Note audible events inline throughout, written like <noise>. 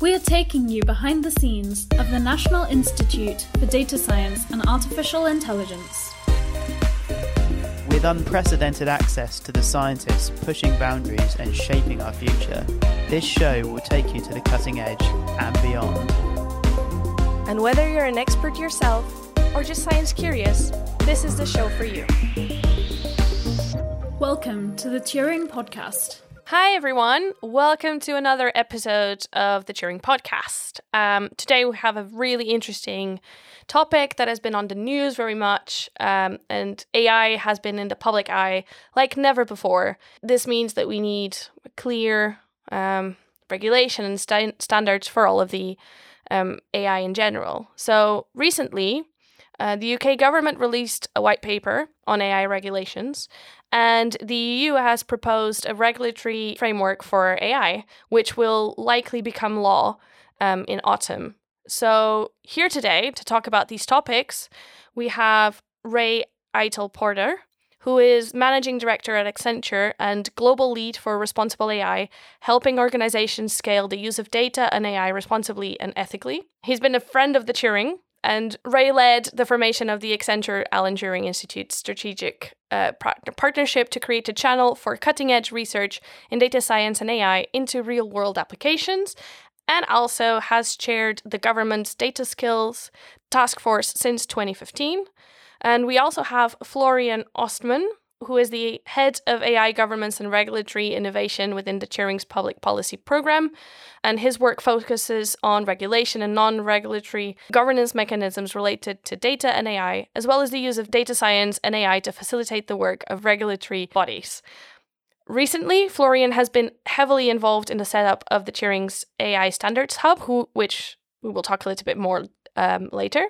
We are taking you behind the scenes of the National Institute for Data Science and Artificial Intelligence. With unprecedented access to the scientists pushing boundaries and shaping our future, this show will take you to the cutting edge and beyond. And whether you're an expert yourself or just science curious, this is the show for you. Welcome to the Turing Podcast. Hi, everyone. Welcome to another episode of the Turing Podcast. Um, today, we have a really interesting topic that has been on the news very much, um, and AI has been in the public eye like never before. This means that we need clear um, regulation and st- standards for all of the um, AI in general. So, recently, uh, the UK government released a white paper on AI regulations, and the EU has proposed a regulatory framework for AI, which will likely become law um, in autumn. So, here today to talk about these topics, we have Ray Eitel Porter, who is managing director at Accenture and global lead for responsible AI, helping organizations scale the use of data and AI responsibly and ethically. He's been a friend of the Turing and Ray led the formation of the Accenture Alan Turing Institute's strategic uh, partnership to create a channel for cutting edge research in data science and AI into real world applications, and also has chaired the government's data skills task force since 2015. And we also have Florian Ostmann, who is the head of AI governance and regulatory innovation within the Turing's public policy program. And his work focuses on regulation and non regulatory governance mechanisms related to data and AI, as well as the use of data science and AI to facilitate the work of regulatory bodies. Recently, Florian has been heavily involved in the setup of the Turing's AI Standards Hub, who, which we will talk a little bit more um, later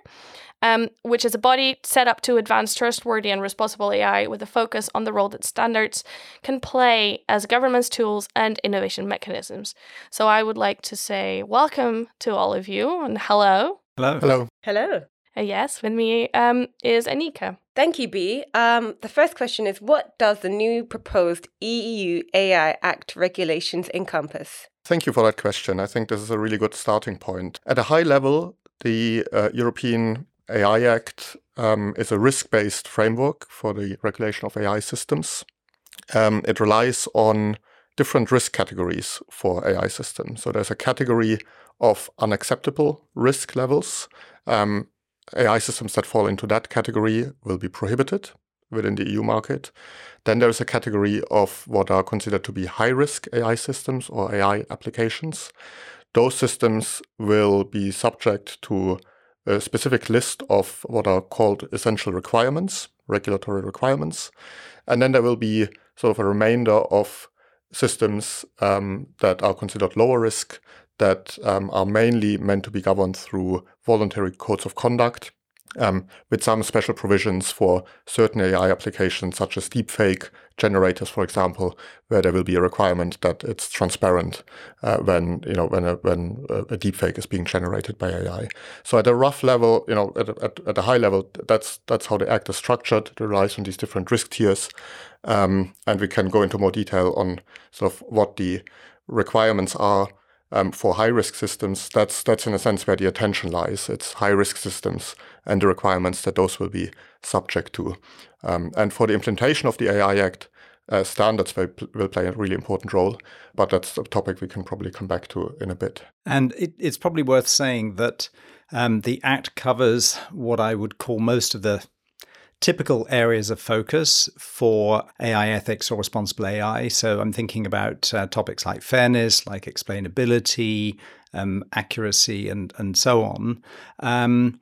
um, which is a body set up to advance trustworthy and responsible AI with a focus on the role that standards can play as government's tools and innovation mechanisms. So I would like to say welcome to all of you and hello. Hello. Hello. Hello. Uh, yes, with me um, is Anneca. Thank you, Bea. Um, the first question is What does the new proposed EU AI Act regulations encompass? Thank you for that question. I think this is a really good starting point. At a high level, the uh, European AI Act um, is a risk based framework for the regulation of AI systems. Um, it relies on different risk categories for AI systems. So there's a category of unacceptable risk levels. Um, AI systems that fall into that category will be prohibited within the EU market. Then there's a category of what are considered to be high risk AI systems or AI applications. Those systems will be subject to a specific list of what are called essential requirements, regulatory requirements. And then there will be sort of a remainder of systems um, that are considered lower risk that um, are mainly meant to be governed through voluntary codes of conduct um, with some special provisions for certain AI applications, such as deepfake generators, for example, where there will be a requirement that it's transparent uh, when you know when a, when a deepfake is being generated by AI. So at a rough level, you know, at a, at, at a high level, that's that's how the act is structured. It relies on these different risk tiers, um, and we can go into more detail on sort of what the requirements are um, for high risk systems, that's that's in a sense where the attention lies. It's high risk systems and the requirements that those will be subject to. Um, and for the implementation of the AI Act, uh, standards will, will, play a really important role. But that's a topic we can probably come back to in a bit. And it, it's probably worth saying that um, the Act covers what I would call most of the typical areas of focus for AI ethics or responsible AI. So I'm thinking about uh, topics like fairness, like explainability, um, accuracy, and and so on. Um,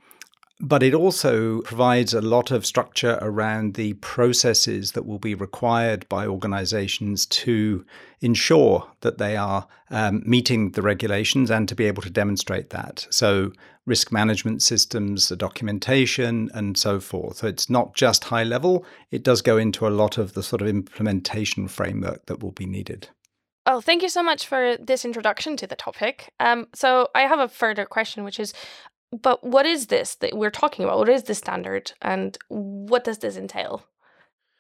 but it also provides a lot of structure around the processes that will be required by organizations to ensure that they are um, meeting the regulations and to be able to demonstrate that. So, risk management systems, the documentation, and so forth. So, it's not just high level, it does go into a lot of the sort of implementation framework that will be needed. Oh, thank you so much for this introduction to the topic. Um, so I have a further question, which is but what is this that we're talking about? What is the standard and what does this entail?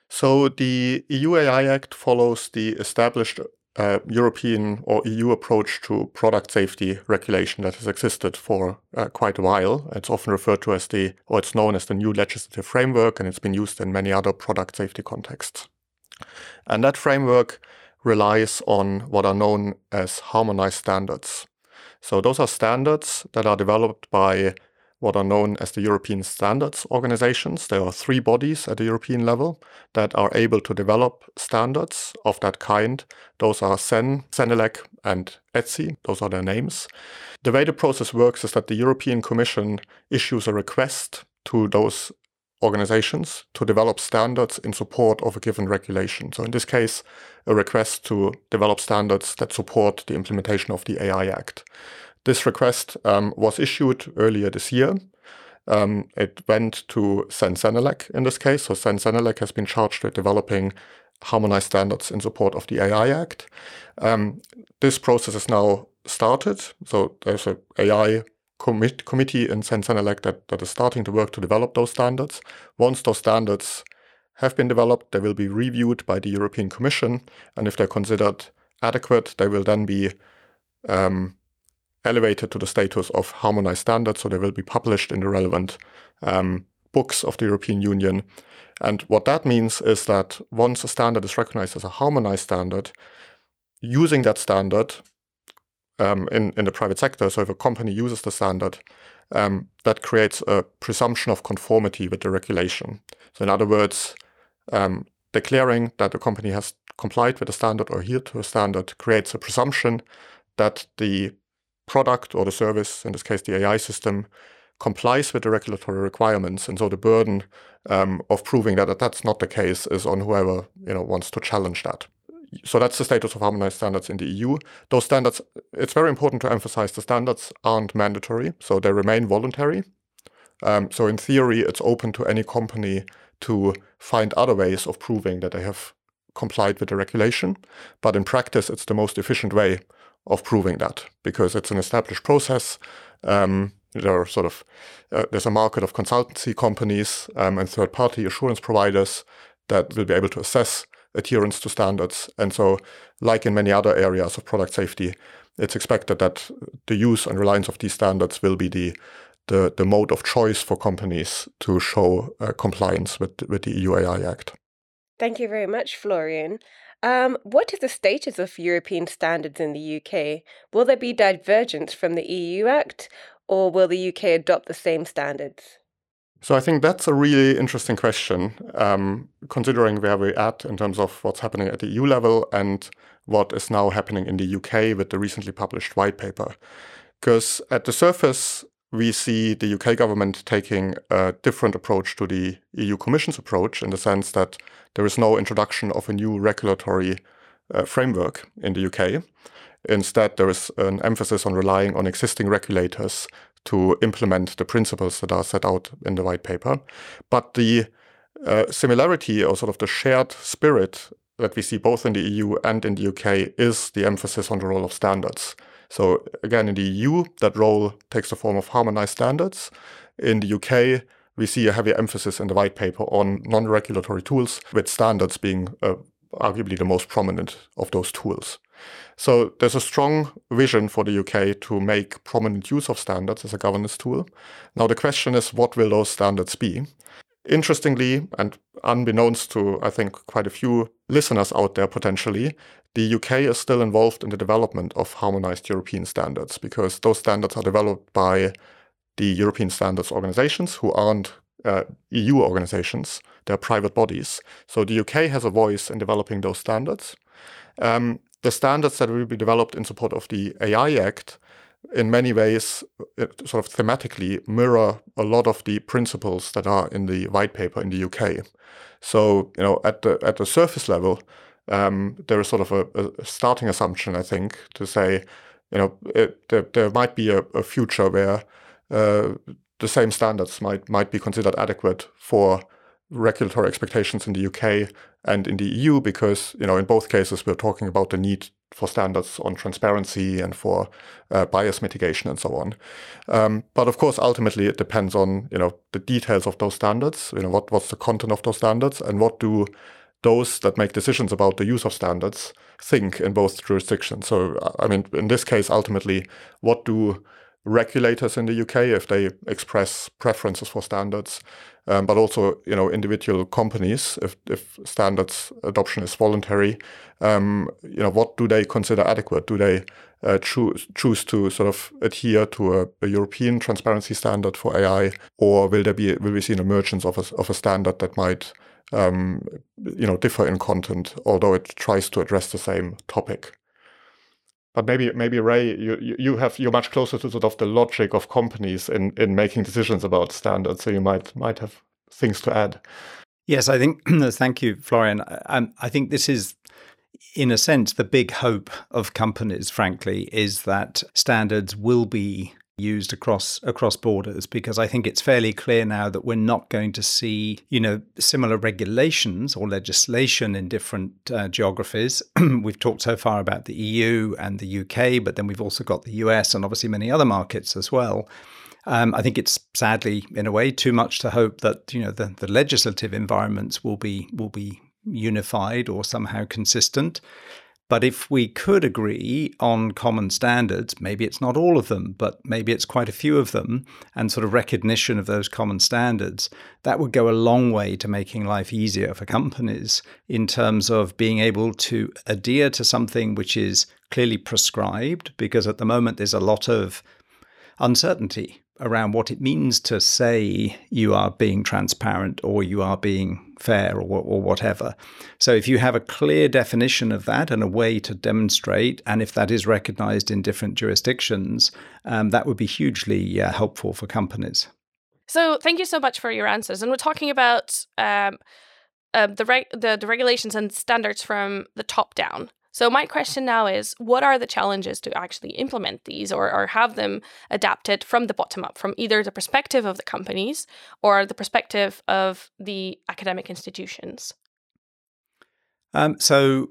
So the EU AI Act follows the established uh, European or EU approach to product safety regulation that has existed for uh, quite a while. It's often referred to as the, or it's known as the new legislative framework, and it's been used in many other product safety contexts. And that framework relies on what are known as harmonized standards. So those are standards that are developed by what are known as the European standards organizations. There are three bodies at the European level that are able to develop standards of that kind. Those are CEN, CENELEC, and ETSI. Those are their names. The way the process works is that the European Commission issues a request to those organizations to develop standards in support of a given regulation. So in this case, a request to develop standards that support the implementation of the AI Act. This request um, was issued earlier this year. Um, it went to CEN-CENELEC in this case. So CEN-CENELEC has been charged with developing harmonized standards in support of the AI Act. Um, this process is now started. So there's an AI commit committee in CEN-CENELEC that, that is starting to work to develop those standards. Once those standards have been developed, they will be reviewed by the European Commission. And if they're considered adequate, they will then be um, elevated to the status of harmonized standards, so they will be published in the relevant um, books of the European Union. And what that means is that once a standard is recognized as a harmonized standard, using that standard um, in, in the private sector, so if a company uses the standard, um, that creates a presumption of conformity with the regulation. So, in other words, um, declaring that a company has complied with a standard or adhered to a standard creates a presumption that the product or the service, in this case the AI system, complies with the regulatory requirements, and so the burden um, of proving that, that that's not the case is on whoever you know wants to challenge that. So that's the status of harmonized standards in the EU. Those standards, it's very important to emphasize the standards aren't mandatory, so they remain voluntary. Um, so in theory, it's open to any company to find other ways of proving that they have complied with the regulation. But in practice, it's the most efficient way of proving that because it's an established process. Um, there are sort of uh, there's a market of consultancy companies um, and third-party assurance providers that will be able to assess adherence to standards. And so, like in many other areas of product safety, it's expected that the use and reliance of these standards will be the the, the mode of choice for companies to show uh, compliance with with the EU AI Act. Thank you very much, Florian. Um, what is the status of European standards in the UK? Will there be divergence from the EU Act, or will the UK adopt the same standards? So I think that's a really interesting question, um, considering where we're at in terms of what's happening at the EU level and what is now happening in the UK with the recently published white paper. Because at the surface, we see the UK government taking a different approach to the EU Commission's approach in the sense that there is no introduction of a new regulatory uh, framework in the UK. Instead, there is an emphasis on relying on existing regulators to implement the principles that are set out in the white paper. But the uh, similarity or sort of the shared spirit that we see both in the EU and in the UK is the emphasis on the role of standards. So again, in the EU, that role takes the form of harmonized standards. In the UK, we see a heavy emphasis in the white paper on non-regulatory tools, with standards being uh, arguably the most prominent of those tools. So there's a strong vision for the UK to make prominent use of standards as a governance tool. Now the question is, what will those standards be? Interestingly, and unbeknownst to, I think, quite a few listeners out there potentially, the UK is still involved in the development of harmonized European standards because those standards are developed by the European standards organizations who aren't uh, EU organizations, they're private bodies. So the UK has a voice in developing those standards. Um, the standards that will be developed in support of the AI Act in many ways, sort of thematically, mirror a lot of the principles that are in the white paper in the UK. So, you know, at the at the surface level, um, there is sort of a, a, starting assumption, I think, to say, you know, it, there, there might be a, a future where uh, the same standards might might be considered adequate for regulatory expectations in the UK and in the EU, because you know, in both cases, we're talking about the need for standards on transparency and for uh, bias mitigation and so on. Um, but of course, ultimately, it depends on you know the details of those standards. You know, what what's the content of those standards, and what do those that make decisions about the use of standards think in both jurisdictions. So, I mean, in this case, ultimately, what do regulators in the UK if they express preferences for standards, um, but also you know individual companies if, if standards adoption is voluntary, um, you know what do they consider adequate? Do they uh, choose choose to sort of adhere to a, a, European transparency standard for AI, or will there be will we see an emergence of a, of a standard that might um, you know differ in content, although it tries to address the same topic? But maybe, maybe Ray, you, you have you're much closer to sort of the logic of companies in, in making decisions about standards, so you might might have things to add. Yes, I think. <clears throat> thank you, Florian. I, I think this is in a sense, the big hope of companies, frankly, is that standards will be used across across borders because I think it's fairly clear now that we're not going to see you know similar regulations or legislation in different uh, geographies. <clears throat> we've talked so far about the EU and the UK, but then we've also got the US and obviously many other markets as well. Um, I think it's sadly, in a way, too much to hope that you know the, the legislative environments will be will be unified or somehow consistent. But if we could agree on common standards, maybe it's not all of them, but maybe it's quite a few of them, and sort of recognition of those common standards, that would go a long way to making life easier for companies in terms of being able to adhere to something which is clearly prescribed, because at the moment there's a lot of uncertainty around what it means to say you are being transparent or you are being fair or, or whatever. So, if you have a clear definition of that and a way to demonstrate, and if that is recognized in different jurisdictions, um, that would be hugely uh, helpful for companies. So, thank you so much for your answers. And we're talking about um, uh, the, the the regulations and standards from the top down. So, my question now is what are the challenges to actually implement these or, or have them adapted from the bottom up, from either the perspective of the companies or the perspective of the academic institutions? Um, so,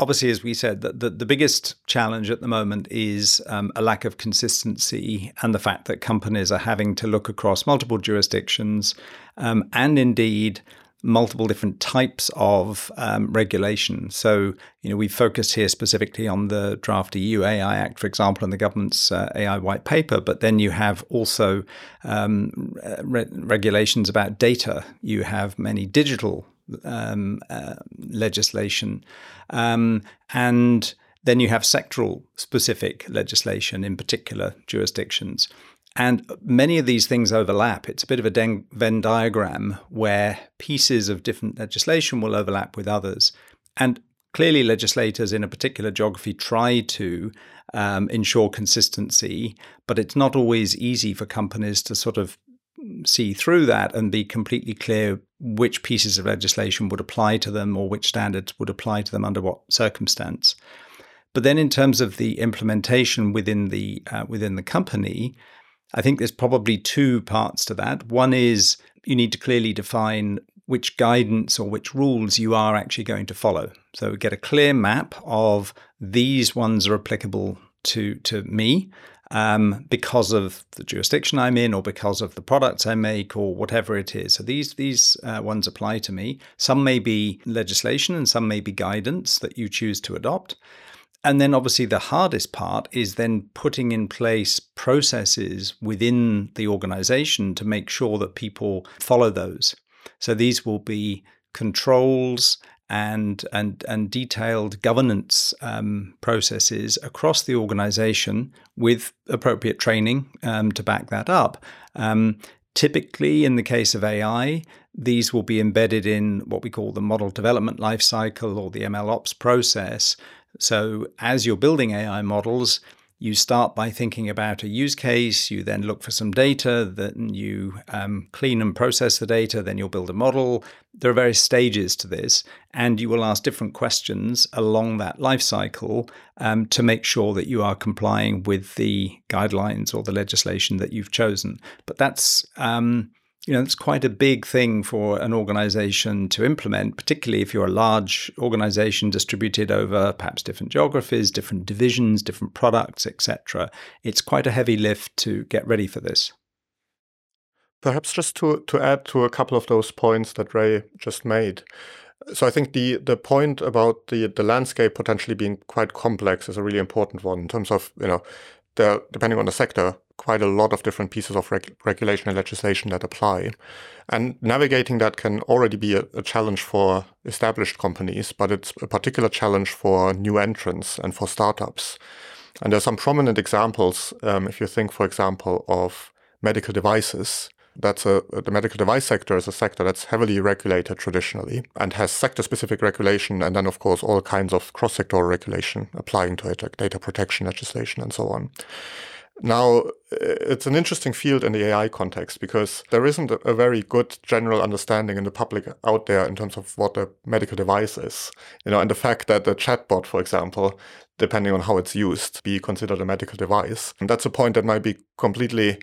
obviously, as we said, the, the, the, biggest challenge at the moment is um, a lack of consistency and the fact that companies are having to look across multiple jurisdictions um, and indeed multiple different types of um, regulation. So, you know, we focused here specifically on the draft EU AI Act, for example, and the government's uh, AI white paper. But then you have also um, re- regulations about data. You have many digital um, uh, legislation, um, and then you have sectoral specific legislation in particular jurisdictions. And many of these things overlap. It's a bit of a Venn diagram where pieces of different legislation will overlap with others. And clearly, legislators in a particular geography try to um, ensure consistency, but it's not always easy for companies to sort of see through that and be completely clear which pieces of legislation would apply to them or which standards would apply to them under what circumstance. But then, in terms of the implementation within the uh, within the company, I think there's probably two parts to that. One is you need to clearly define which guidance or which rules you are actually going to follow. So get a clear map of these ones are applicable to to me um, because of the jurisdiction I'm in, or because of the products I make, or whatever it is. So these these uh, ones apply to me. Some may be legislation, and some may be guidance that you choose to adopt. And then obviously the hardest part is then putting in place processes within the organization to make sure that people follow those. So these will be controls and and and detailed governance um, processes across the organization with appropriate training um, to back that up. Um, typically, in the case of AI, these will be embedded in what we call the model development lifecycle or the MLOps process, so, as you're building AI models, you start by thinking about a use case, you then look for some data, then you um, clean and process the data, then you'll build a model. There are various stages to this, and you will ask different questions along that life cycle um, to make sure that you are complying with the guidelines or the legislation that you've chosen. But that's um, you know, it's quite a big thing for an organization to implement, particularly if you're a large organization distributed over perhaps different geographies, different divisions, different products, etc. It's quite a heavy lift to get ready for this. Perhaps just to, to add to a couple of those points that Ray just made. So I think the the point about the the landscape potentially being quite complex is a really important one in terms of you know there depending on the sector quite a lot of different pieces of reg- regulation and legislation that apply, and navigating that can already be a, a challenge for established companies, but it's a particular challenge for new entrants and for startups. And there's some prominent examples. Um, if you think, for example, of medical devices, that's a the medical device sector is a sector that's heavily regulated traditionally and has sector-specific regulation, and then of course all kinds of cross-sectoral regulation applying to it, like data protection legislation and so on. Now, it's an interesting field in the AI context because there isn't a very good general understanding in the public out there in terms of what a medical device is. You know, and the fact that a chatbot, for example, depending on how it's used, be considered a medical device. And that's a point that might be completely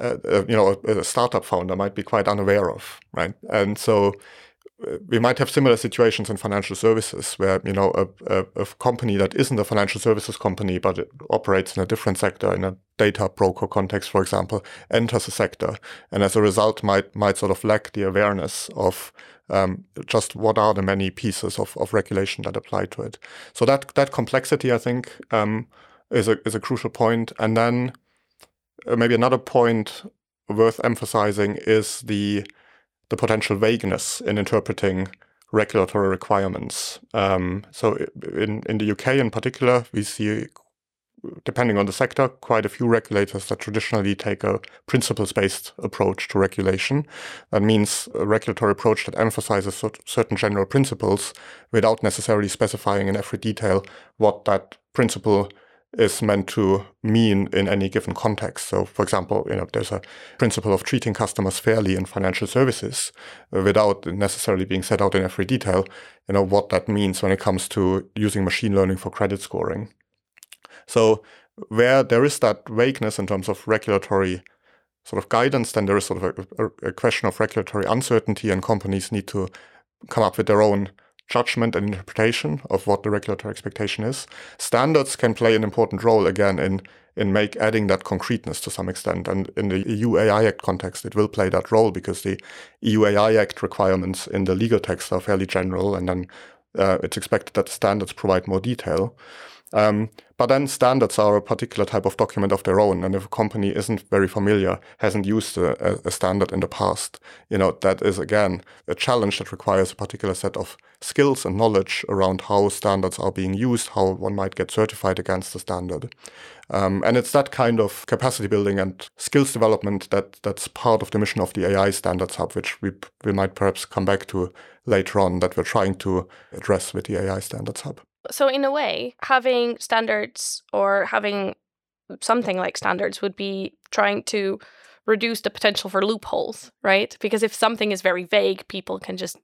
uh, uh, you know, a, startup founder might be quite unaware of, right? And so we might have similar situations in financial services where, you know, a, a, a, company that isn't a financial services company, but it operates in a different sector, in a data broker context, for example, enters a sector and as a result might, might sort of lack the awareness of um, just what are the many pieces of, of regulation that apply to it. So that, that complexity, I think, um, is a, is a crucial point. And then uh, maybe another point worth emphasizing is the the potential vagueness in interpreting regulatory requirements. Um, so in in the UK in particular, we see depending on the sector, quite a few regulators that traditionally take a principles-based approach to regulation. That means a regulatory approach that emphasizes certain general principles without necessarily specifying in every detail what that principle is meant to mean in any given context. So, for example, you know, there's a principle of treating customers fairly in financial services without necessarily being set out in every detail, you know, what that means when it comes to using machine learning for credit scoring. So, where there is that vagueness in terms of regulatory sort of guidance, then there is sort of a, a question of regulatory uncertainty, and companies need to come up with their own judgment and interpretation of what the regulatory expectation is. Standards can play an important role again in in make adding that concreteness to some extent. And in the EU AI Act context, it will play that role because the EU AI Act requirements in the legal text are fairly general, and then uh, it's expected that the standards provide more detail. Um, but then standards are a particular type of document of their own. And if a company isn't very familiar, hasn't used a, a, standard in the past, you know, that is again a challenge that requires a particular set of skills and knowledge around how standards are being used, how one might get certified against the standard. Um, and it's that kind of capacity building and skills development that that's part of the mission of the AI Standards Hub, which we we might perhaps come back to later on that we're trying to address with the AI Standards Hub. So, in a way, having standards or having something like standards would be trying to reduce the potential for loopholes, right? Because if something is very vague, people can just,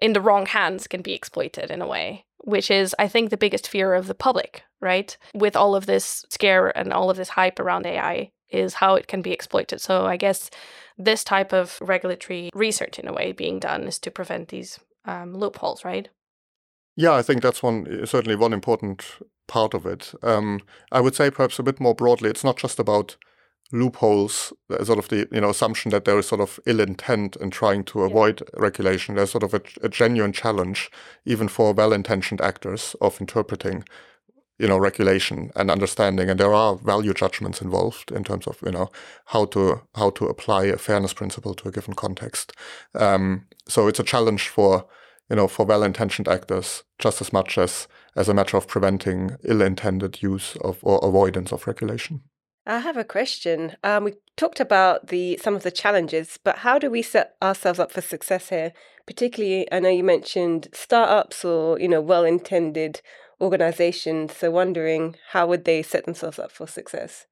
in the wrong hands, can be exploited in a way, which is, I think, the biggest fear of the public, right? With all of this scare and all of this hype around AI, is how it can be exploited. So, I guess this type of regulatory research, in a way, being done is to prevent these um, loopholes, right? Yeah, I think that's one certainly one important part of it. Um, I would say perhaps a bit more broadly, it's not just about loopholes, sort of the you know assumption that there is sort of ill intent in trying to avoid yeah. regulation. There's sort of a, a genuine challenge, even for well-intentioned actors, of interpreting you know regulation and understanding and there are value judgments involved in terms of you know how to how to apply a fairness principle to a given context um, so it's a challenge for you know, for well-intentioned actors just as much as as a matter of preventing ill-intended use of or avoidance of regulation. I have a question. Um, we talked about the some of the challenges, but how do we set ourselves up for success here? Particularly, I know you mentioned startups or you know well-intended organizations. So, wondering how would they set themselves up for success?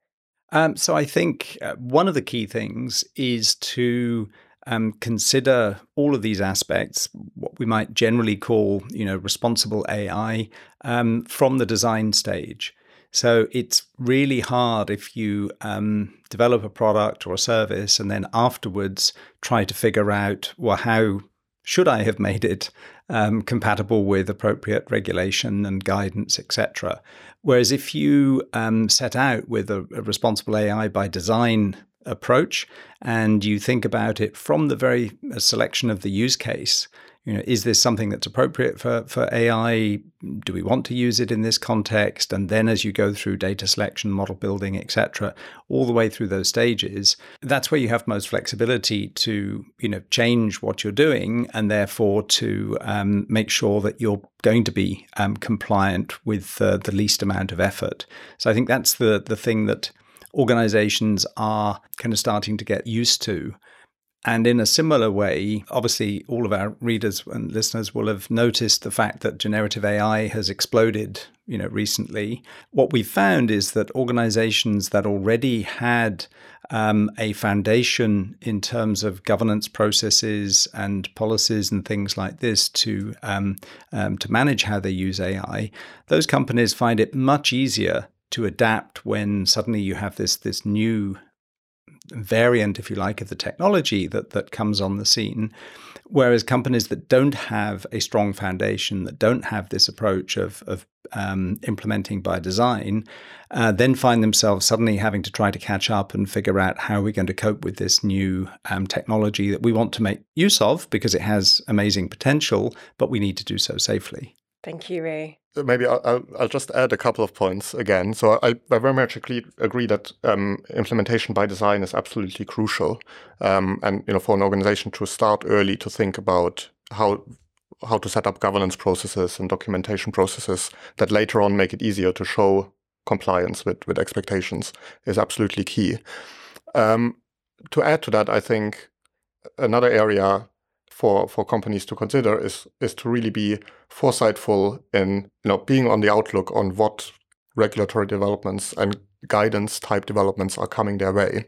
Um, so, I think uh, one of the key things is to um, consider all of these aspects, what we might generally call, you know, responsible AI, um, from the design stage. So it's really hard if you um, develop a product or a service and then afterwards try to figure out, well, how should I have made it um, compatible with appropriate regulation and guidance, etc. Whereas if you um, set out with a, a responsible AI by design approach and you think about it from the very uh, selection of the use case, you know, is this something that's appropriate for, for AI? Do we want to use it in this context? And then as you go through data selection, model building, etc., all the way through those stages, that's where you have most flexibility to, you know, change what you're doing and therefore to um, make sure that you're going to be um, compliant with uh, the least amount of effort. So I think that's the the thing that organizations are kind of starting to get used to. And in a similar way, obviously, all of our readers and listeners will have noticed the fact that generative AI has exploded, you know, recently. What we found is that organizations that already had um, a foundation in terms of governance processes and policies and things like this to um, um, to manage how they use AI, those companies find it much easier to adapt when suddenly you have this this new variant, if you like, of the technology that that comes on the scene. Whereas companies that don't have a strong foundation, that don't have this approach of, of um, implementing by design, uh, then find themselves suddenly having to try to catch up and figure out how we're going to cope with this new um, technology that we want to make use of because it has amazing potential, but we need to do so safely. Thank you, Ray. Maybe I'll, I'll just add a couple of points again. So I, I very much agree, agree that um, implementation by design is absolutely crucial, um, and you know for an organization to start early to think about how how to set up governance processes and documentation processes that later on make it easier to show compliance with with expectations is absolutely key. Um, to add to that, I think another area for for companies to consider is is to really be foresightful in you know being on the outlook on what regulatory developments and guidance type developments are coming their way,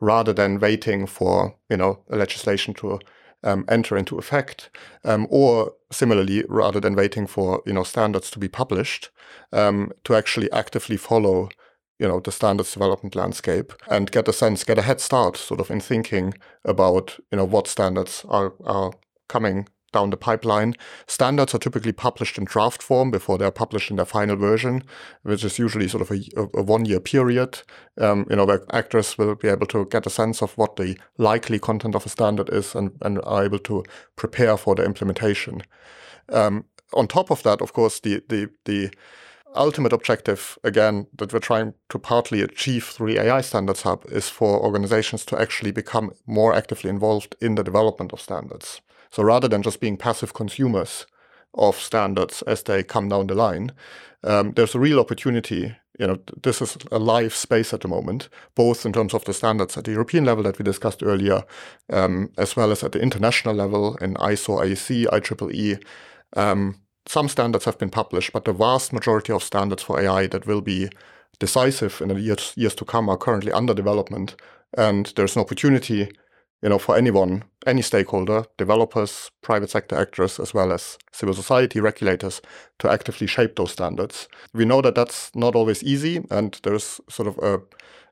rather than waiting for you know legislation to um, enter into effect, um, or similarly, rather than waiting for you know standards to be published, um, to actually actively follow you know the standards development landscape and get a sense get a head start sort of in thinking about you know what standards are are coming down the pipeline. Standards are typically published in draft form before they're published in their final version which is usually sort of a, a one year period. Um, you know where actors will be able to get a sense of what the likely content of a standard is and, and are able to prepare for the implementation. Um, on top of that of course the the the ultimate objective, again, that we're trying to partly achieve through the AI Standards Hub is for organizations to actually become more actively involved in the development of standards. So rather than just being passive consumers of standards as they come down the line, um, there's a real opportunity. You know, this is a live space at the moment, both in terms of the standards at the European level that we discussed earlier, um, as well as at the international level in ISO, IEC, IEEE. Um, some standards have been published, but the vast majority of standards for AI that will be decisive in the years, years to come are currently under development. And there's an opportunity, you know, for anyone, any stakeholder, developers, private sector actors, as well as civil society regulators to actively shape those standards. We know that that's not always easy, and there's sort of a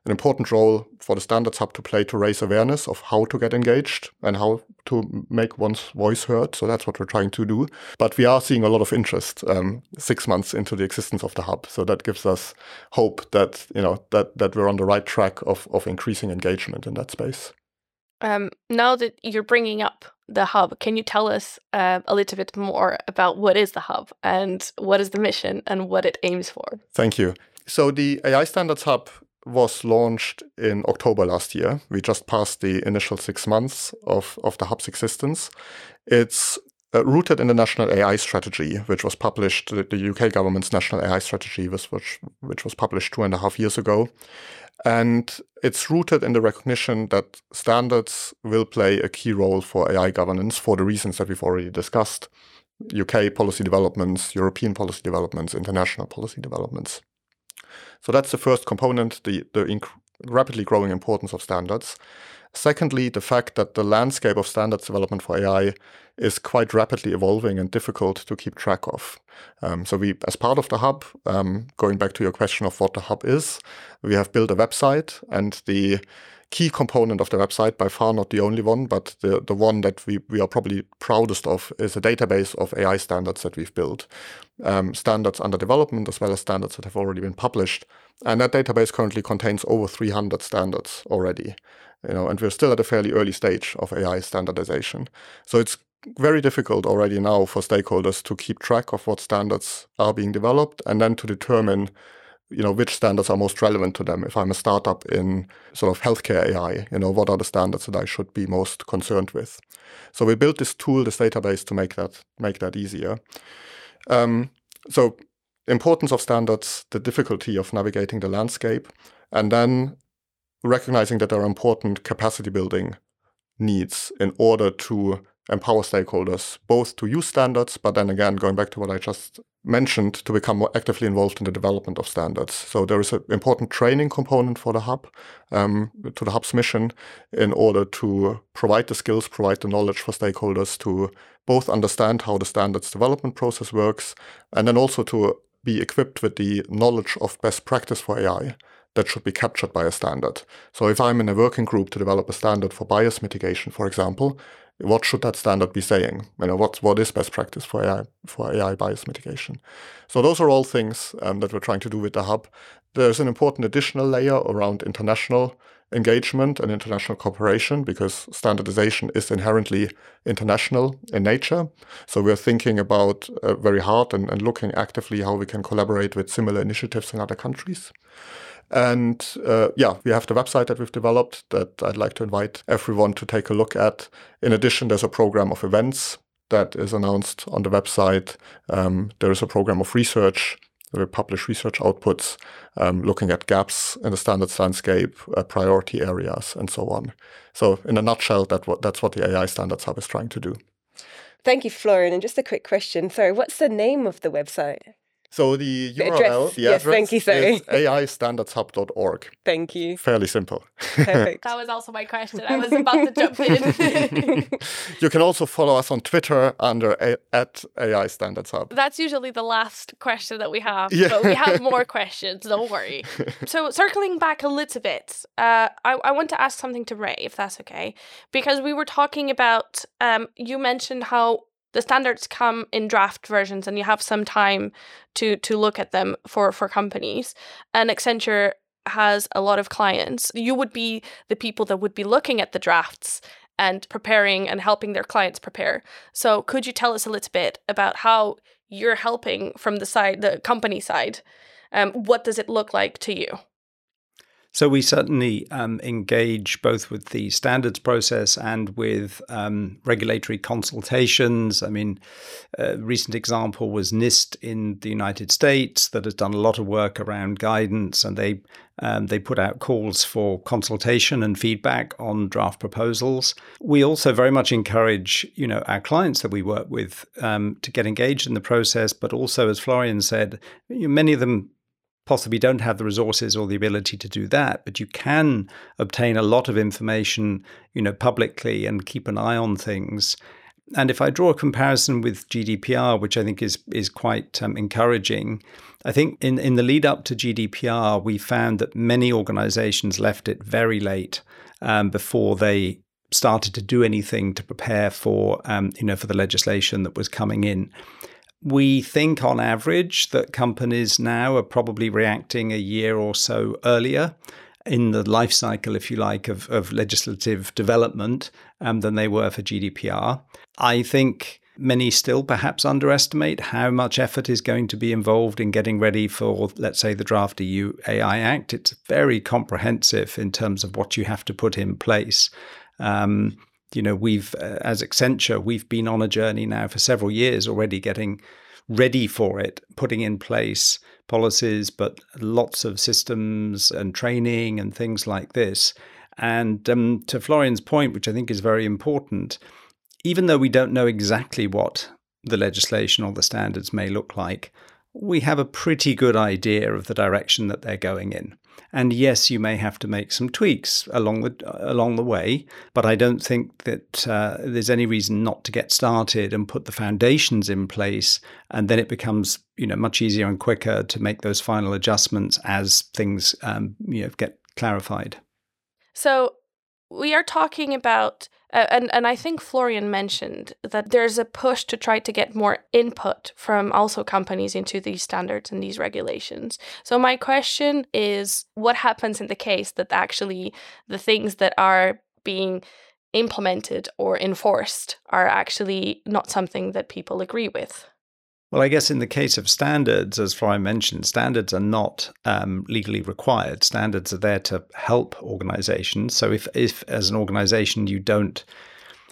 an important role for the Standards Hub to play to raise awareness of how to get engaged and how to make one's voice heard. So that's what we're trying to do. But we are seeing a lot of interest um, six months into the existence of the hub. So that gives us hope that you know that that we're on the right track of of increasing engagement in that space. Um, now that you're bringing up the hub, can you tell us uh, a little bit more about what is the hub and what is the mission and what it aims for? Thank you. So the AI Standards Hub was launched in October last year. We just passed the initial six months of, of the hub's existence. It's uh, rooted in the National AI Strategy, which was published, the, the UK government's National AI Strategy, was, which, which was published two and a half years ago. And it's rooted in the recognition that standards will play a key role for AI governance for the reasons that we've already discussed UK policy developments, European policy developments, international policy developments. So that's the first component, the, the inc- rapidly growing importance of standards. Secondly, the fact that the landscape of standards development for AI is quite rapidly evolving and difficult to keep track of. Um, so we, as part of the hub, um, going back to your question of what the hub is, we have built a website and the key component of the website, by far not the only one, but the, the one that we, we are probably proudest of is a database of AI standards that we've built. Um, standards under development as well as standards that have already been published. And that database currently contains over 300 standards already. You know, and we're still at a fairly early stage of AI standardization. So it's very difficult already now for stakeholders to keep track of what standards are being developed and then to determine you know which standards are most relevant to them? If i'm a startup in sort of healthcare ai you know what are the standards that i should be most concerned with? So we built this tool this database to make that make that easier. Um, so importance of standards the difficulty of navigating the landscape and then recognizing that there are important capacity building needs in order to empower stakeholders both to use standards, but then again, going back to what I just mentioned, to become more actively involved in the development of standards. So there is an important training component for the hub, um, to the hub's mission, in order to provide the skills, provide the knowledge for stakeholders to both understand how the standards development process works, and then also to be equipped with the knowledge of best practice for AI that should be captured by a standard. So if I'm in a working group to develop a standard for bias mitigation, for example, what should that standard be saying? You know, what what is best practice for AI for AI bias mitigation? So those are all things um, that we're trying to do with the hub. There's an important additional layer around international engagement and international cooperation because standardization is inherently international in nature. So we're thinking about uh, very hard and, and looking actively how we can collaborate with similar initiatives in other countries. And uh, yeah, we have the website that we've developed that I'd like to invite everyone to take a look at. In addition, there's a program of events that is announced on the website. Um, there is a program of research. We publish research outputs um, looking at gaps in the standards landscape, uh, priority areas, and so on. So, in a nutshell, that what, that's what the AI Standards Hub is trying to do. Thank you, Florian. And just a quick question. Sorry, what's the name of the website? So the, The URL, address. the Yes, address thank you, sorry. is <laughs> AIstandardshub.org. Thank you. Fairly simple. Perfect. <laughs> That was also my question. I was about to jump in. <laughs> you can also follow us on Twitter under a- at AI Standards Hub. That's usually the last question that we have, Yeah. but we have more questions. Don't worry. So, circling back a little bit, uh, I, I want to ask something to Ray, if that's okay, because we were talking about. Um, you mentioned how the standards come in draft versions, and you have some time to to look at them for for companies. And Accenture has a lot of clients. You would be the people that would be looking at the drafts and preparing and helping their clients prepare. So, could you tell us a little bit about how you're helping from the side, the company side? Um, what does it look like to you? So we certainly um, engage both with the standards process and with um, regulatory consultations. I mean, a recent example was NIST in the United States that has done a lot of work around guidance, and they um, they put out calls for consultation and feedback on draft proposals. We also very much encourage, you know, our clients that we work with um, to get engaged in the process, but also, as Florian said, many of them possibly don't have the resources or the ability to do that but you can obtain a lot of information you know publicly and keep an eye on things. And if i draw a comparison with gdpr which i think is is quite um, encouraging i think in in the lead up to gdpr we found that many organizations left it very late um, before they started to do anything to prepare for um, you know for the legislation that was coming in we think on average that companies now are probably reacting a year or so earlier in the life cycle, if you like, of, of legislative development um, than they were for GDPR. I think many still perhaps underestimate how much effort is going to be involved in getting ready for, let's say, the draft EU AI Act. It's very comprehensive in terms of what you have to put in place. Um, you know, we've, uh, as Accenture, we've been on a journey now for several years already getting ready for it, putting in place policies, but lots of systems and training and things like this. And um, to Florian's point, which I think is very important, even though we don't know exactly what the legislation or the standards may look like, we have a pretty good idea of the direction that they're going in. And yes, you may have to make some tweaks along the along the way, but I don't think that uh, there's any reason not to get started and put the foundations in place, and then it becomes you know much easier and quicker to make those final adjustments as things um, you know get clarified. So we are talking about, and and I think Florian mentioned that there's a push to try to get more input from also companies into these standards and these regulations. So my question is, what happens in the case that actually the things that are being implemented or enforced are actually not something that people agree with. Well, I guess in the case of standards, as Florian mentioned, standards are not um, legally required. Standards are there to help organizations. So if, if as an organization you don't,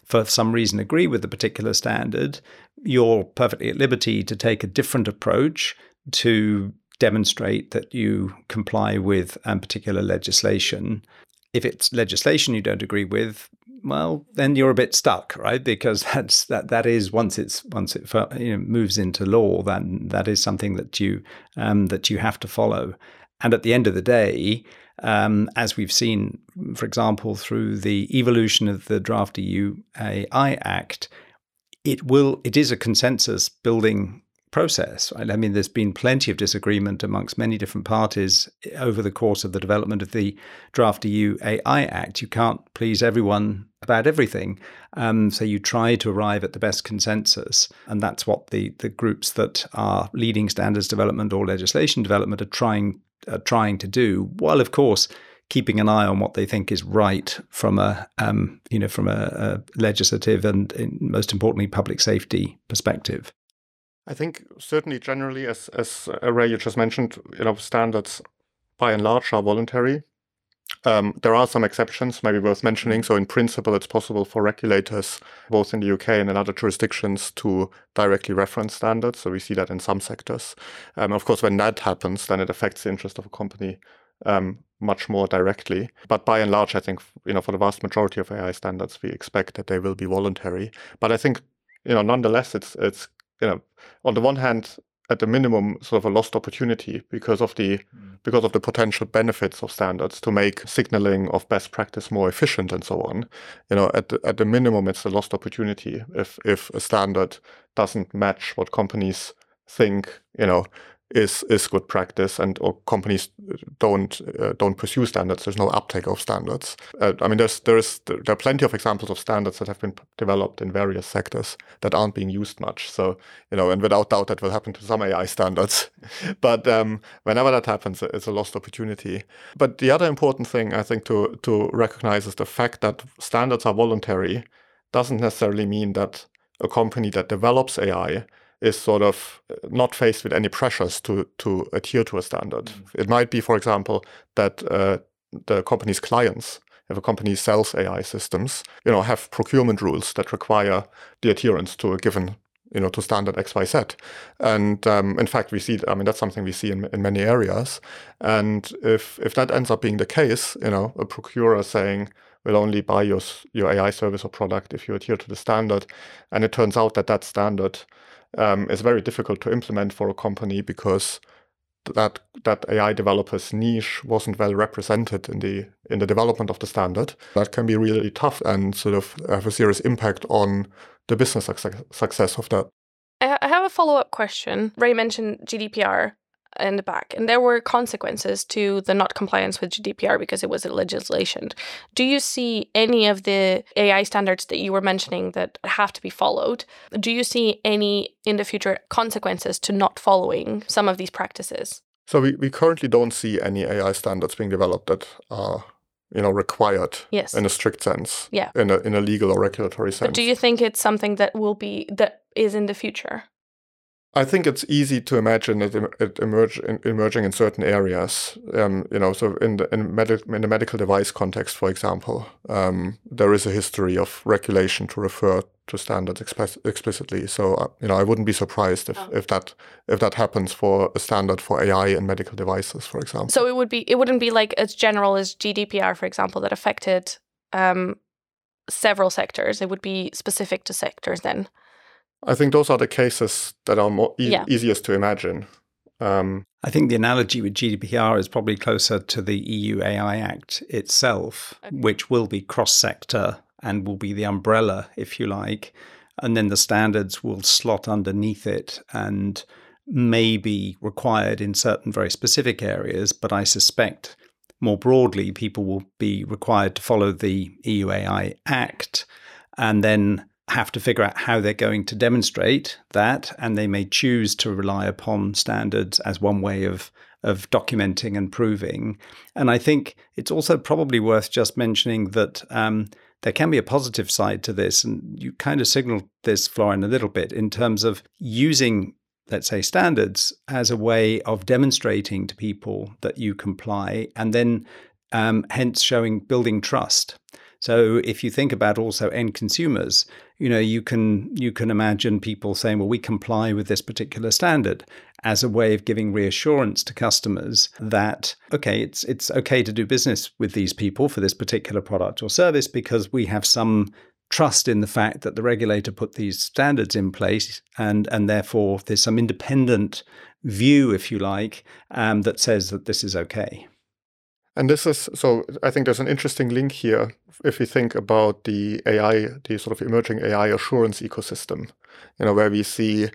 for some reason, agree with the particular standard, you're perfectly at liberty to take a different approach to demonstrate that you comply with um, particular legislation. If it's legislation you don't agree with, well, then you're a bit stuck, right? Because <laughs> that's that that is once it's once it you know, moves into law, then that is something that you um, that you have to follow. And at the end of the day, um, as we've seen, for example, through the evolution of the Draft EU AI Act, it will it is a consensus building process. I mean, there's been plenty of disagreement amongst many different parties over the course of the development of the Draft EU AI Act. You can't please everyone about everything. Um, so you try to arrive at the best consensus. And that's what the, the groups that are leading standards development or legislation development are trying, are trying to do, while, of course, keeping an eye on what they think is right from a um, you know from a, a legislative and most importantly public safety perspective. I think certainly generally, as as Ray you just mentioned, you know, standards by and large are voluntary. Um, there are some exceptions, maybe worth mentioning. So, in principle, it's possible for regulators, both in the UK and in other jurisdictions, to directly reference standards. So, we see that in some sectors. Um, of course, when that happens, then it affects the interest of a company um, much more directly. But by and large, I think you know for the vast majority of AI standards, we expect that they will be voluntary. But I think you know nonetheless, it's it's you know, on the one hand, at the minimum, sort of a lost opportunity because of the mm. because of the potential benefits of standards to make signaling of best practice more efficient and so on. You know, at the, at the minimum, it's a lost opportunity if if a standard doesn't match what companies think. You know, is is good practice, and or companies don't uh, don't pursue standards. There's no uptake of standards. Uh, I mean, there's there's there are plenty of examples of standards that have been developed in various sectors that aren't being used much. So you know, and without doubt, that will happen to some AI standards. <laughs> but um, whenever that happens, it's a lost opportunity. But the other important thing I think to to recognize is the fact that standards are voluntary doesn't necessarily mean that a company that develops AI is sort of uh, not faced with any pressures to to adhere to a standard. Mm. It might be, for example, that uh, the company's clients, if a company sells AI systems, you know, have procurement rules that require the adherence to a given you know, to standard XYZ. And um, in fact, we see, I mean, that's something we see in, in many areas. And if, if that ends up being the case, you know, a procurer saying, we'll only buy your, your AI service or product if you adhere to the standard. And it turns out that that standard um, is very difficult to implement for a company because that that AI developers niche wasn't well represented in the in the development of the standard. That can be really tough and sort of have a serious impact on the business success, success of that. I have a follow up question. Ray mentioned GDPR in the back. And there were consequences to the not compliance with GDPR because it was a legislation. Do you see any of the AI standards that you were mentioning that have to be followed? Do you see any in the future consequences to not following some of these practices? So we, we currently don't see any AI standards being developed that are you know required yes. in a strict sense yeah in a in a legal or regulatory sense but do you think it's something that will be that is in the future I think it's easy to imagine it, it emerge, emerging in certain areas. Um, you know, so in the in, med- in the medical device context, for example, um, there is a history of regulation to refer to standards explicitly. So uh, you know, I wouldn't be surprised if, oh. if that if that happens for a standard for AI in medical devices, for example. So it would be it wouldn't be like as general as GDPR, for example, that affected um, several sectors. It would be specific to sectors then. I think those are the cases that are more e- yeah. easiest to imagine. Um, I think the analogy with GDPR is probably closer to the EU AI Act itself, okay. which will be cross sector and will be the umbrella, if you like. And then the standards will slot underneath it and may be required in certain very specific areas. But I suspect more broadly, people will be required to follow the EU AI Act and then have to figure out how they're going to demonstrate that, and they may choose to rely upon standards as one way of of documenting and proving. And I think it's also probably worth just mentioning that um, there can be a positive side to this. And you kind of signaled this, Florian, a little bit in terms of using, let's say, standards as a way of demonstrating to people that you comply and then um, hence showing building trust. So if you think about also end consumers, you know, you can you can imagine people saying, well, we comply with this particular standard as a way of giving reassurance to customers that okay, it's it's okay to do business with these people for this particular product or service because we have some trust in the fact that the regulator put these standards in place and and therefore there's some independent view if you like um, that says that this is okay and this is so I think there's an interesting link here if we think about the AI, the sort of emerging AI assurance ecosystem, you know, where we see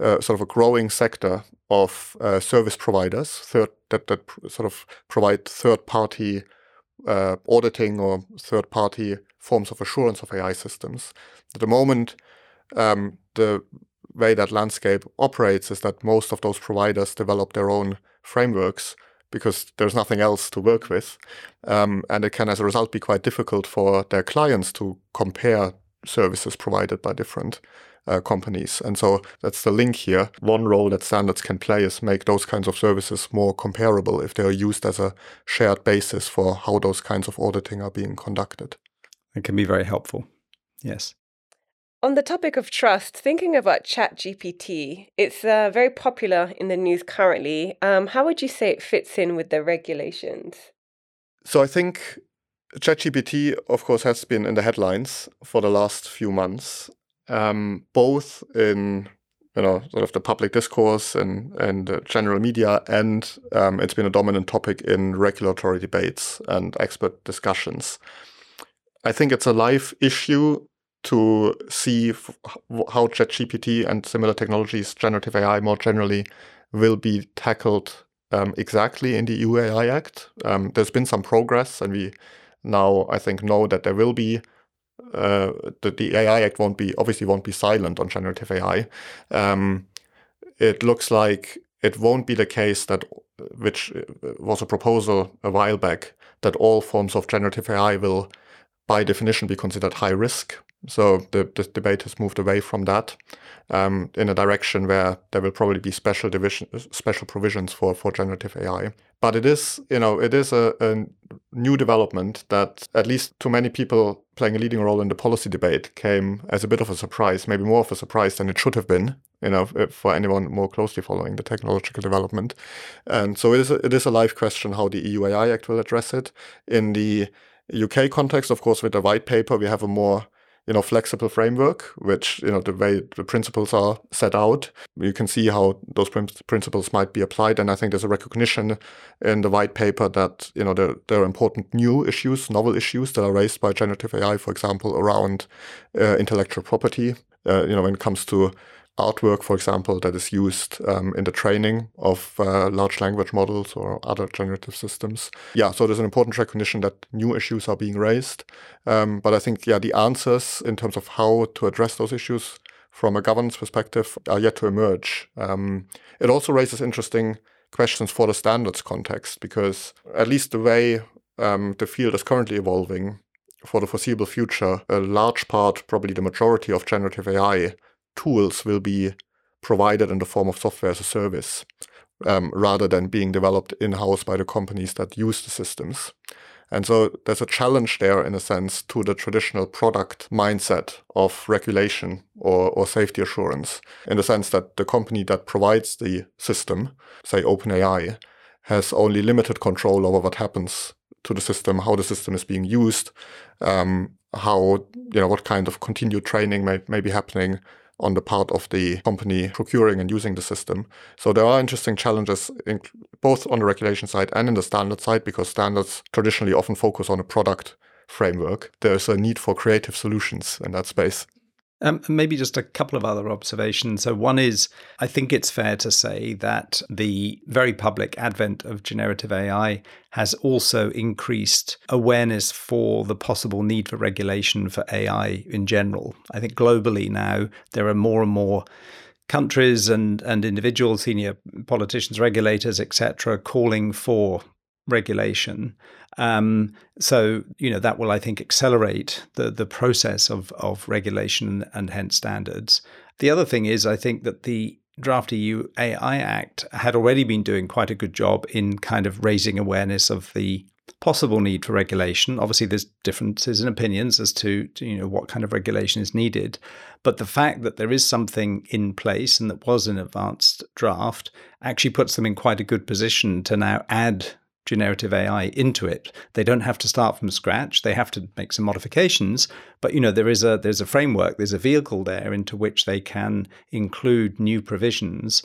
uh, sort of a growing sector of uh, service providers third, that, that sort of provide third party uh, auditing or third party forms of assurance of AI systems. At the moment, um, the way that landscape operates is that most of those providers develop their own frameworks because there's nothing else to work with. Um, and it can, as a result, be quite difficult for their clients to compare services provided by different uh, companies. And so that's the link here. One role that standards can play is make those kinds of services more comparable if they are used as a shared basis for how those kinds of auditing are being conducted. It can be very helpful. Yes. On the topic of trust, thinking about ChatGPT, it's uh, very popular in the news currently. Um, how would you say it fits in with the regulations? So I think ChatGPT, of course, has been in the headlines for the last few months, um, both in you know sort of the public discourse and and uh, general media, and um, it's been a dominant topic in regulatory debates and expert discussions. I think it's a live issue to see how ChatGPT and similar technologies, generative AI more generally, will be tackled um, exactly in the EU AI Act. Um, there's been some progress, and we now, I think, know that there will be. Uh, the, the AI Act won't be obviously won't be silent on generative AI. Um, it looks like it won't be the case that, which was a proposal a while back, that all forms of generative AI will, by definition, be considered high risk. So the, the debate has moved away from that um, in a direction where there will probably be special division, special provisions for, for generative AI. But it is, you know, it is a, a new development that, at least to many people playing a leading role in the policy debate, came as a bit of a surprise, maybe more of a surprise than it should have been, you know, for anyone more closely following the technological development. And so it is a, it is a live question how the EU AI Act will address it. In the UK context, of course, with the white paper, we have a more you know flexible framework which you know the way the principles are set out. You can see how those principles might be applied and i think there's a recognition in the white paper that you know there, there are important new issues novel issues that are raised by generative ai for example around uh, intellectual property. Uh, you know when it comes to artwork, for example, that is used um, in the training of uh, large language models or other generative systems. Yeah, so there's an important recognition that new issues are being raised. Um, but I think, yeah, the answers in terms of how to address those issues from a governance perspective are yet to emerge. Um, it also raises interesting questions for the standards context because, at least the way um, the field is currently evolving, for the foreseeable future, a large part, probably the majority of generative AI tools will be provided in the form of software as a service um, rather than being developed in house by the companies that use the systems. And so there's a challenge there, in a sense, to the traditional product mindset of regulation or, or safety assurance, in the sense that the company that provides the system, say OpenAI, has only limited control over what happens to the system, how the system is being used, um, how you know what kind of continued training may, may be happening, on the part of the company procuring and using the system. So there are interesting challenges in, both on the regulation side and in the standard side because standards traditionally often focus on a product framework. There's a need for creative solutions in that space. Um, maybe just a couple of other observations. So, one is I think it's fair to say that the very public advent of generative AI has also increased awareness for the possible need for regulation for AI in general. I think globally now there are more and more countries and, and individuals, senior politicians, regulators, etc., calling for regulation. Um, so you know that will, I think, accelerate the the process of of regulation and hence standards. The other thing is, I think that the draft EU AI Act had already been doing quite a good job in kind of raising awareness of the possible need for regulation. Obviously, there's differences in opinions as to, to, you know what kind of regulation is needed, but the fact that there is something in place and that was an advanced draft actually puts them in quite a good position to now add generative AI into it. They don't have to start from scratch. They have to make some modifications, but you know there is a there's a framework, there's a vehicle there into which they can include new provisions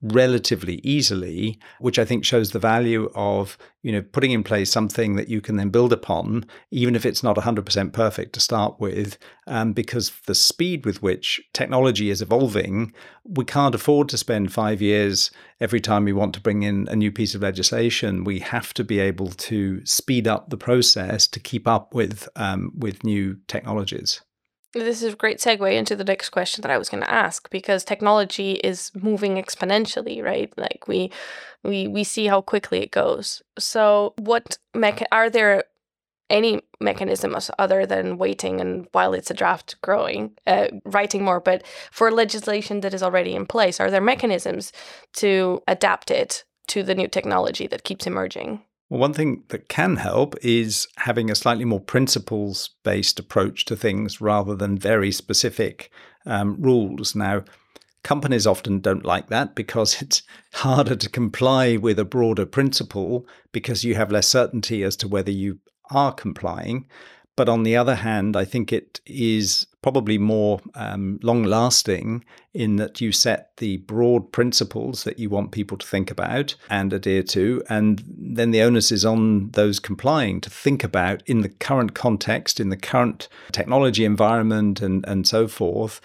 relatively easily, which I think shows the value of you know putting in place something that you can then build upon, even if it's not 100% perfect to start with, um, because the speed with which technology is evolving, we can't afford to spend five years every time we want to bring in a new piece of legislation. We have to be able to speed up the process to keep up with um, with new technologies. This is a great segue into the next question that I was going to ask because technology is moving exponentially, right? Like we we we see how quickly it goes. So, what mecha- are there any mechanisms other than waiting and while it's a draft growing, uh, writing more, but for legislation that is already in place, are there mechanisms to adapt it to the new technology that keeps emerging? Well, one thing that can help is having a slightly more principles based approach to things rather than very specific um, rules. Now, companies often don't like that because <laughs> it's harder to comply with a broader principle because you have less certainty as to whether you are complying. But on the other hand, I think it is probably more um, long lasting in that you set the broad principles that you want people to think about and adhere to. And then the onus is on those complying to think about in the current context, in the current technology environment, and, and so forth.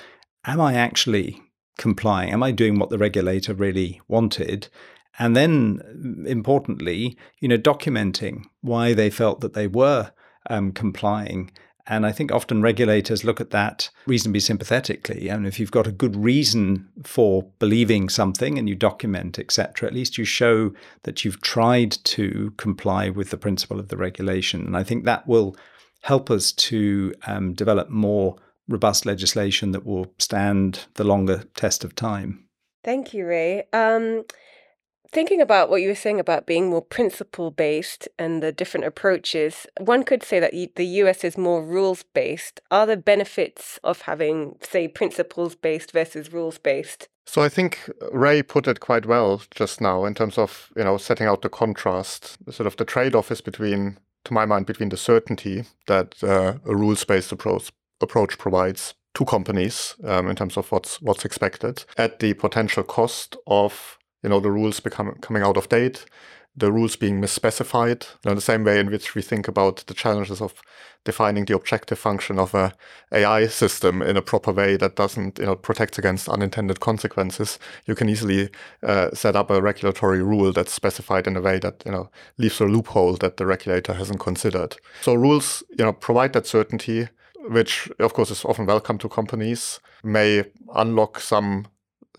Am I actually complying? Am I doing what the regulator really wanted? And then, importantly, you know, documenting why they felt that they were um, complying. And I think often regulators look at that reasonably sympathetically. And if you've got a good reason for believing something and you document, etc., at least you show that you've tried to comply with the principle of the regulation. And I think that will help us to um, develop more robust legislation that will stand the longer test of time. Thank you, Ray. Um, Thinking about what you were saying about being more principle based and the different approaches, one could say that the US is more rules based. Are there benefits of having, say, principles based versus rules based? So I think Ray put it quite well just now in terms of you know setting out the contrast. Sort of the trade-off is between, to my mind, between the certainty that uh, a rules-based approach approach provides to companies um, in terms of what's what's expected, at the potential cost of you know the rules become coming out of date the rules being misspecified. You know, the same way in which we think about the challenges of defining the objective function of a AI system in a proper way that doesn't you know protect against unintended consequences you can easily uh, set up a regulatory rule that's specified in a way that you know leaves a loophole that the regulator hasn't considered. So rules you know provide that certainty which of course is often welcome to companies may unlock some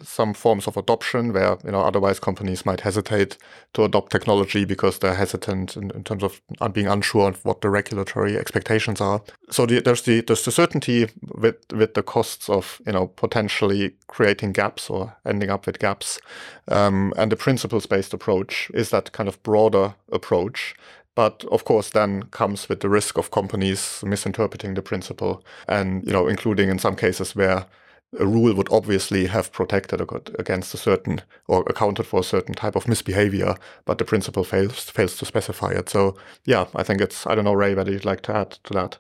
some forms of adoption where you know otherwise companies might hesitate to adopt technology because they're hesitant in, in terms of being unsure of what the regulatory expectations are. So the, there's the there's the certainty with with the costs of you know potentially creating gaps or ending up with gaps, um, and the principles based approach is that kind of broader approach but of course then comes with the risk of companies misinterpreting the principle and you know including in some cases where a rule would obviously have protected against a certain or accounted for a certain type of misbehavior, but the principle fails fails to specify it. So yeah, I think it's I don't know Ray whether you'd like to add to that.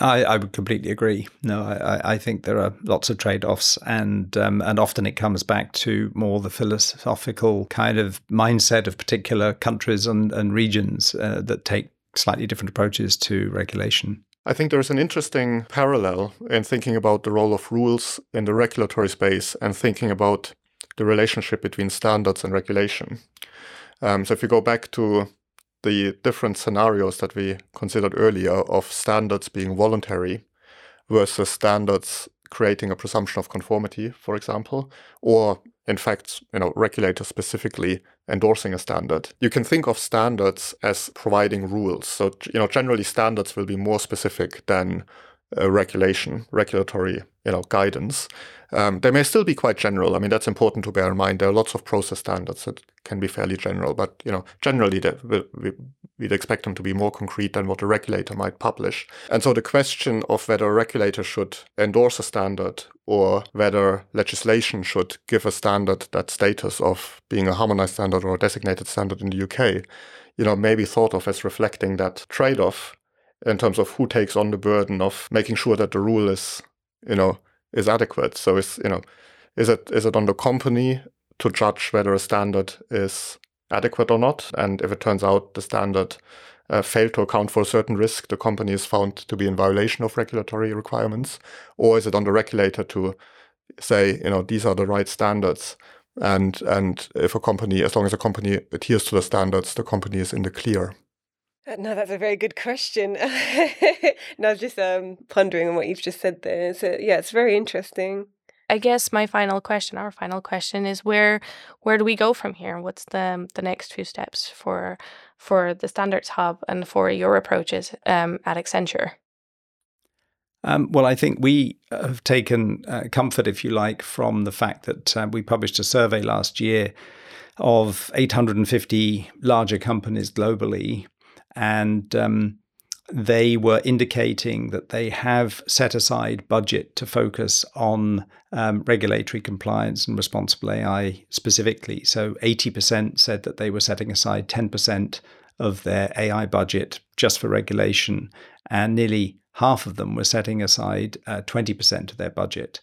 I, I would completely agree. No, I, I think there are lots of trade offs, and um, and often it comes back to more the philosophical kind of mindset of particular countries and and regions uh, that take slightly different approaches to regulation. I think there's an interesting parallel in thinking about the role of rules in the regulatory space and thinking about the relationship between standards and regulation. Um, so if you go back to the different scenarios that we considered earlier of standards being voluntary versus standards creating a presumption of conformity, for example, or in fact, you know, regulators specifically endorsing a standard. You can think of standards as providing rules. So, you know, generally standards will be more specific than uh, regulation, regulatory, you know, guidance. Um, they may still be quite general. I mean, that's important to bear in mind. There are lots of process standards that can be fairly general, but you know, generally we, would expect them to be more concrete than what a regulator might publish. And so the question of whether a regulator should endorse a standard or whether legislation should give a standard that status of being a harmonized standard or a designated standard in the UK, you know, may be thought of as reflecting that trade-off in terms of who takes on the burden of making sure that the rule is, you know, is adequate. So is you know, is it is it on the company to judge whether a standard is adequate or not? And if it turns out the standard uh, failed to account for a certain risk, the company is found to be in violation of regulatory requirements, or is it on the regulator to say, you know, these are the right standards? And and if a company, as long as a company adheres to the standards, the company is in the clear. Uh, no, that's a very good question. <laughs> no, I was just um, pondering on what you've just said there. So yeah, it's very interesting. I guess my final question, our final question, is where where do we go from here? What's the the next few steps for for the Standards Hub and for your approaches um, at Accenture? Um, well, I think we have taken uh, comfort, if you like, from the fact that uh, we published a survey last year of 850 larger companies globally and um, they were indicating that they have set aside budget to focus on um, regulatory compliance and responsible AI specifically. So 80% said that they were setting aside 10% of their AI budget just for regulation, and nearly half of them were setting aside uh, 20% of their budget.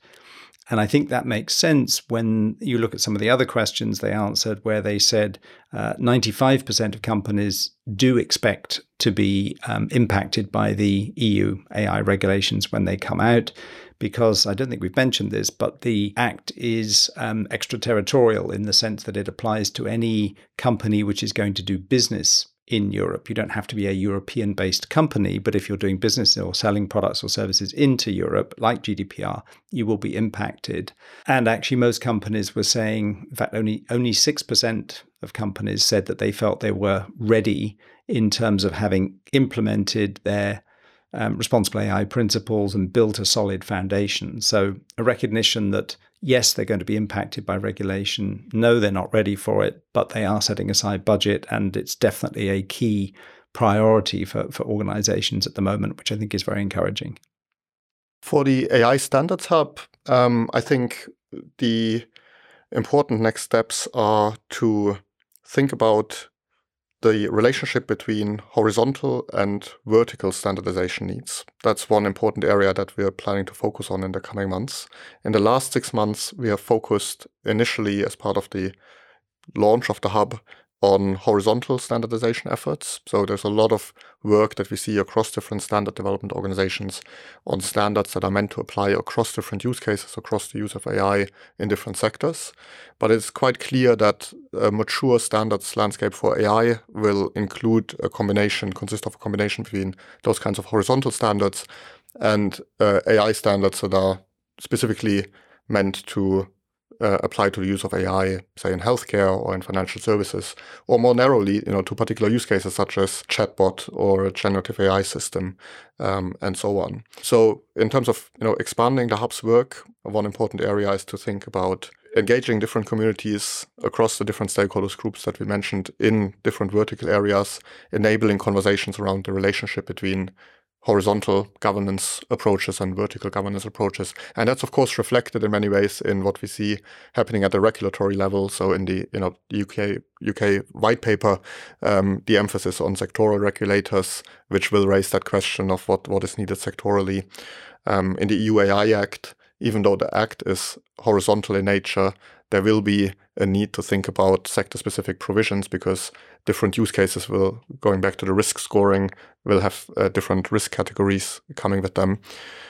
And I think that makes sense when you look at some of the other questions they answered, where they said uh, 95% of companies do expect to be um, impacted by the EU AI regulations when they come out. Because I don't think we've mentioned this, but the Act is um, extraterritorial in the sense that it applies to any company which is going to do business in Europe. You don't have to be a European based company, but if you're doing business or selling products or services into Europe, like GDPR, you will be impacted. And actually, most companies were saying, in fact, only, only 6% of companies said that they felt they were ready in terms of having implemented their um, responsible AI principles and built a solid foundation. So, a recognition that yes, they're going to be impacted by regulation. No, they're not ready for it, but they are setting aside budget, and it's definitely a key priority for, for organizations at the moment, which I think is very encouraging. For the AI Standards Hub, um, I think the important next steps are to think about the relationship between horizontal and vertical standardization needs. That's one important area that we are planning to focus on in the coming months. In the last six months, we have focused initially as part of the launch of the hub on horizontal standardization efforts. So there's a lot of work that we see across different standard development organizations on standards that are meant to apply across different use cases, across the use of AI in different sectors. But it's quite clear that a mature standards landscape for AI will include a combination, consist of a combination between those kinds of horizontal standards and uh, AI standards that are specifically meant to uh, apply to the use of AI, say in healthcare or in financial services, or more narrowly, you know, to particular use cases such as chatbot or a generative AI system, um, and so on. So, in terms of you know expanding the hub's work, one important area is to think about engaging different communities across the different stakeholders groups that we mentioned in different vertical areas, enabling conversations around the relationship between horizontal governance approaches and vertical governance approaches. And that's of course reflected in many ways in what we see happening at the regulatory level. So in the you know UK UK white paper, um, the emphasis on sectoral regulators, which will raise that question of what, what is needed sectorally. Um, in the EU AI Act, even though the act is horizontal in nature, there will be a need to think about sector specific provisions because different use cases will, going back to the risk scoring, will have uh, different risk categories coming with them.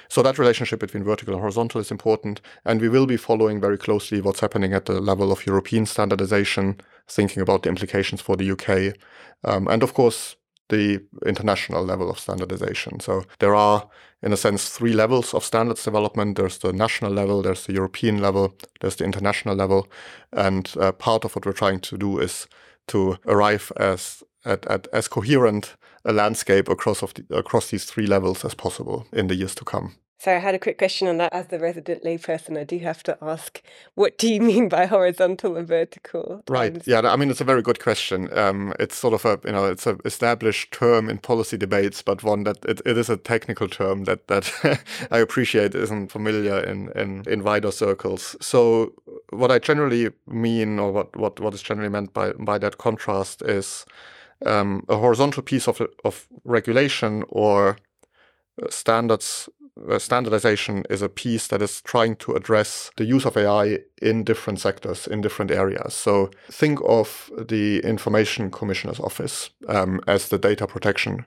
So that relationship between vertical and horizontal is important. And we will be following very closely what's happening at the level of European standardization, thinking about the implications for the UK. Um, and of course, the international level of standardization. So there are, in a sense, three levels of standards development. There's the national level, there's the European level, there's the international level, and uh, part of what we're trying to do is to arrive as at, at as coherent a landscape across of the, across these three levels as possible in the years to come. So I had a quick question on that. As the resident layperson, I do have to ask, what do you <laughs> mean by horizontal and vertical? Right. Yeah. I mean, it's a very good question. Um, it's sort of a you know it's an established term in policy debates, but one that it, it is a technical term that that <laughs> I appreciate isn't familiar in, in in wider circles. So what I generally mean, or what what what is generally meant by by that contrast is um, a horizontal piece of of regulation or standards standardization is a piece that is trying to address the use of AI in different sectors, in different areas. So think of the Information Commissioner's Office um, as the data protection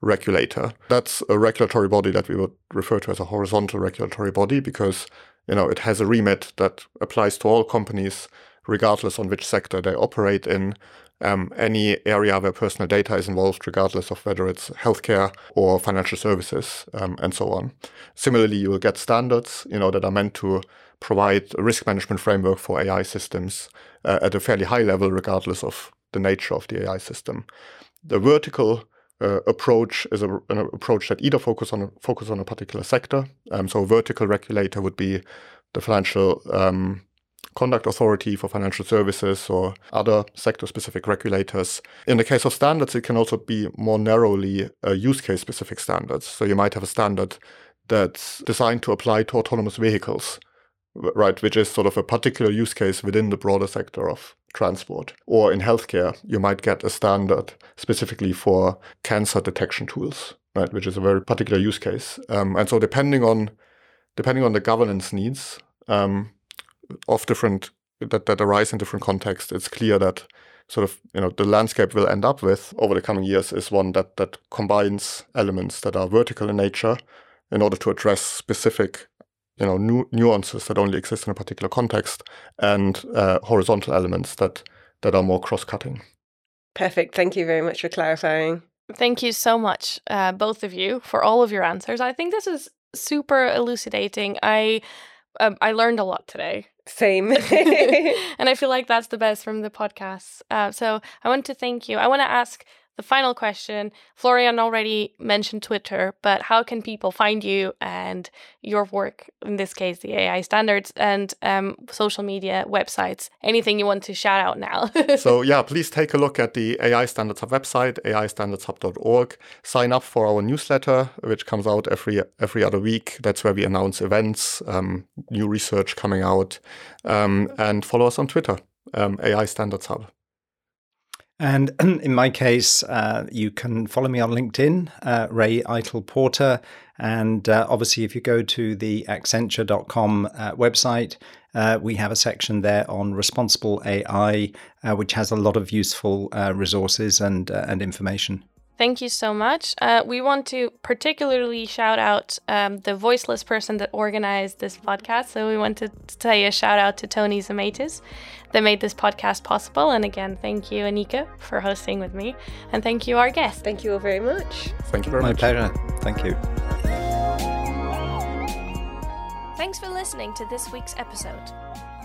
regulator. That's a regulatory body that we would refer to as a horizontal regulatory body because you know it has a remit that applies to all companies regardless on which sector they operate in um, any area where personal data is involved, regardless of whether it's healthcare or financial services um, and so on. Similarly, you will get standards, you know, that are meant to provide a risk management framework for AI systems uh, at a fairly high level, regardless of the nature of the AI system. The vertical uh, approach is a, an approach that either focus on focus on a particular sector. Um, so, a vertical regulator would be the financial um, conduct authority for financial services or other sector specific regulators. In the case of standards, it can also be more narrowly uh, use case specific standards. So you might have a standard that's designed to apply to autonomous vehicles, right, which is sort of a particular use case within the broader sector of transport. Or in healthcare, you might get a standard specifically for cancer detection tools, right, which is a very particular use case. Um, and so depending on depending on the governance needs, um, of different that, that arise in different contexts, it's clear that sort of you know the landscape will end up with over the coming years is one that that combines elements that are vertical in nature in order to address specific you know nu- nuances that only exist in a particular context and uh, horizontal elements that that are more cross-cutting. Perfect. Thank you very much for clarifying. Thank you so much uh, both of you for all of your answers. I think this is super elucidating. I um, I learned a lot today. Same. <laughs> <laughs> and I feel like that's the best from the podcast. Uh, so I want to thank you. I want to ask the final question Florian already mentioned Twitter, but how can people find you and your work, in this case, the AI standards and um, social media websites? Anything you want to shout out now? <laughs> so, yeah, please take a look at the AI Standards Hub website, aistandardshub.org. Sign up for our newsletter, which comes out every every other week. That's where we announce events, um, new research coming out, um, and follow us on Twitter, um, AI Standards Hub. And <clears throat> in my case, uh, you can follow me on LinkedIn, uh, Ray Eitel Porter. And uh, obviously, if you go to the Accenture.com uh, website, uh, we have a section there on responsible AI, uh, which has a lot of useful resources and, and information. Thank you so much. Uh, we want to particularly shout out um, the voiceless person that organized this podcast. So we want to say a shout out to Tony Zamatis that made this podcast possible. And again, thank you, Anneca, for hosting with me. And thank you, our guest. Thank you all very much. Thank you very My much. My pleasure. Thank you. Thanks for listening to this week's episode.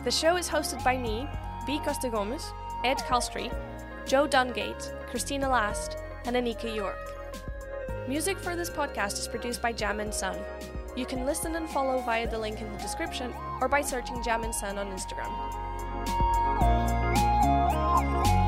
The show is hosted by me, Bea Costa Gomes, Ed Chalstrey, Joe Dungate, Christina Last, and Anneca York. Music for this podcast is produced by Jam and Sun. You can listen and follow via the link in the description or by searching Jam and Sun on Instagram. Música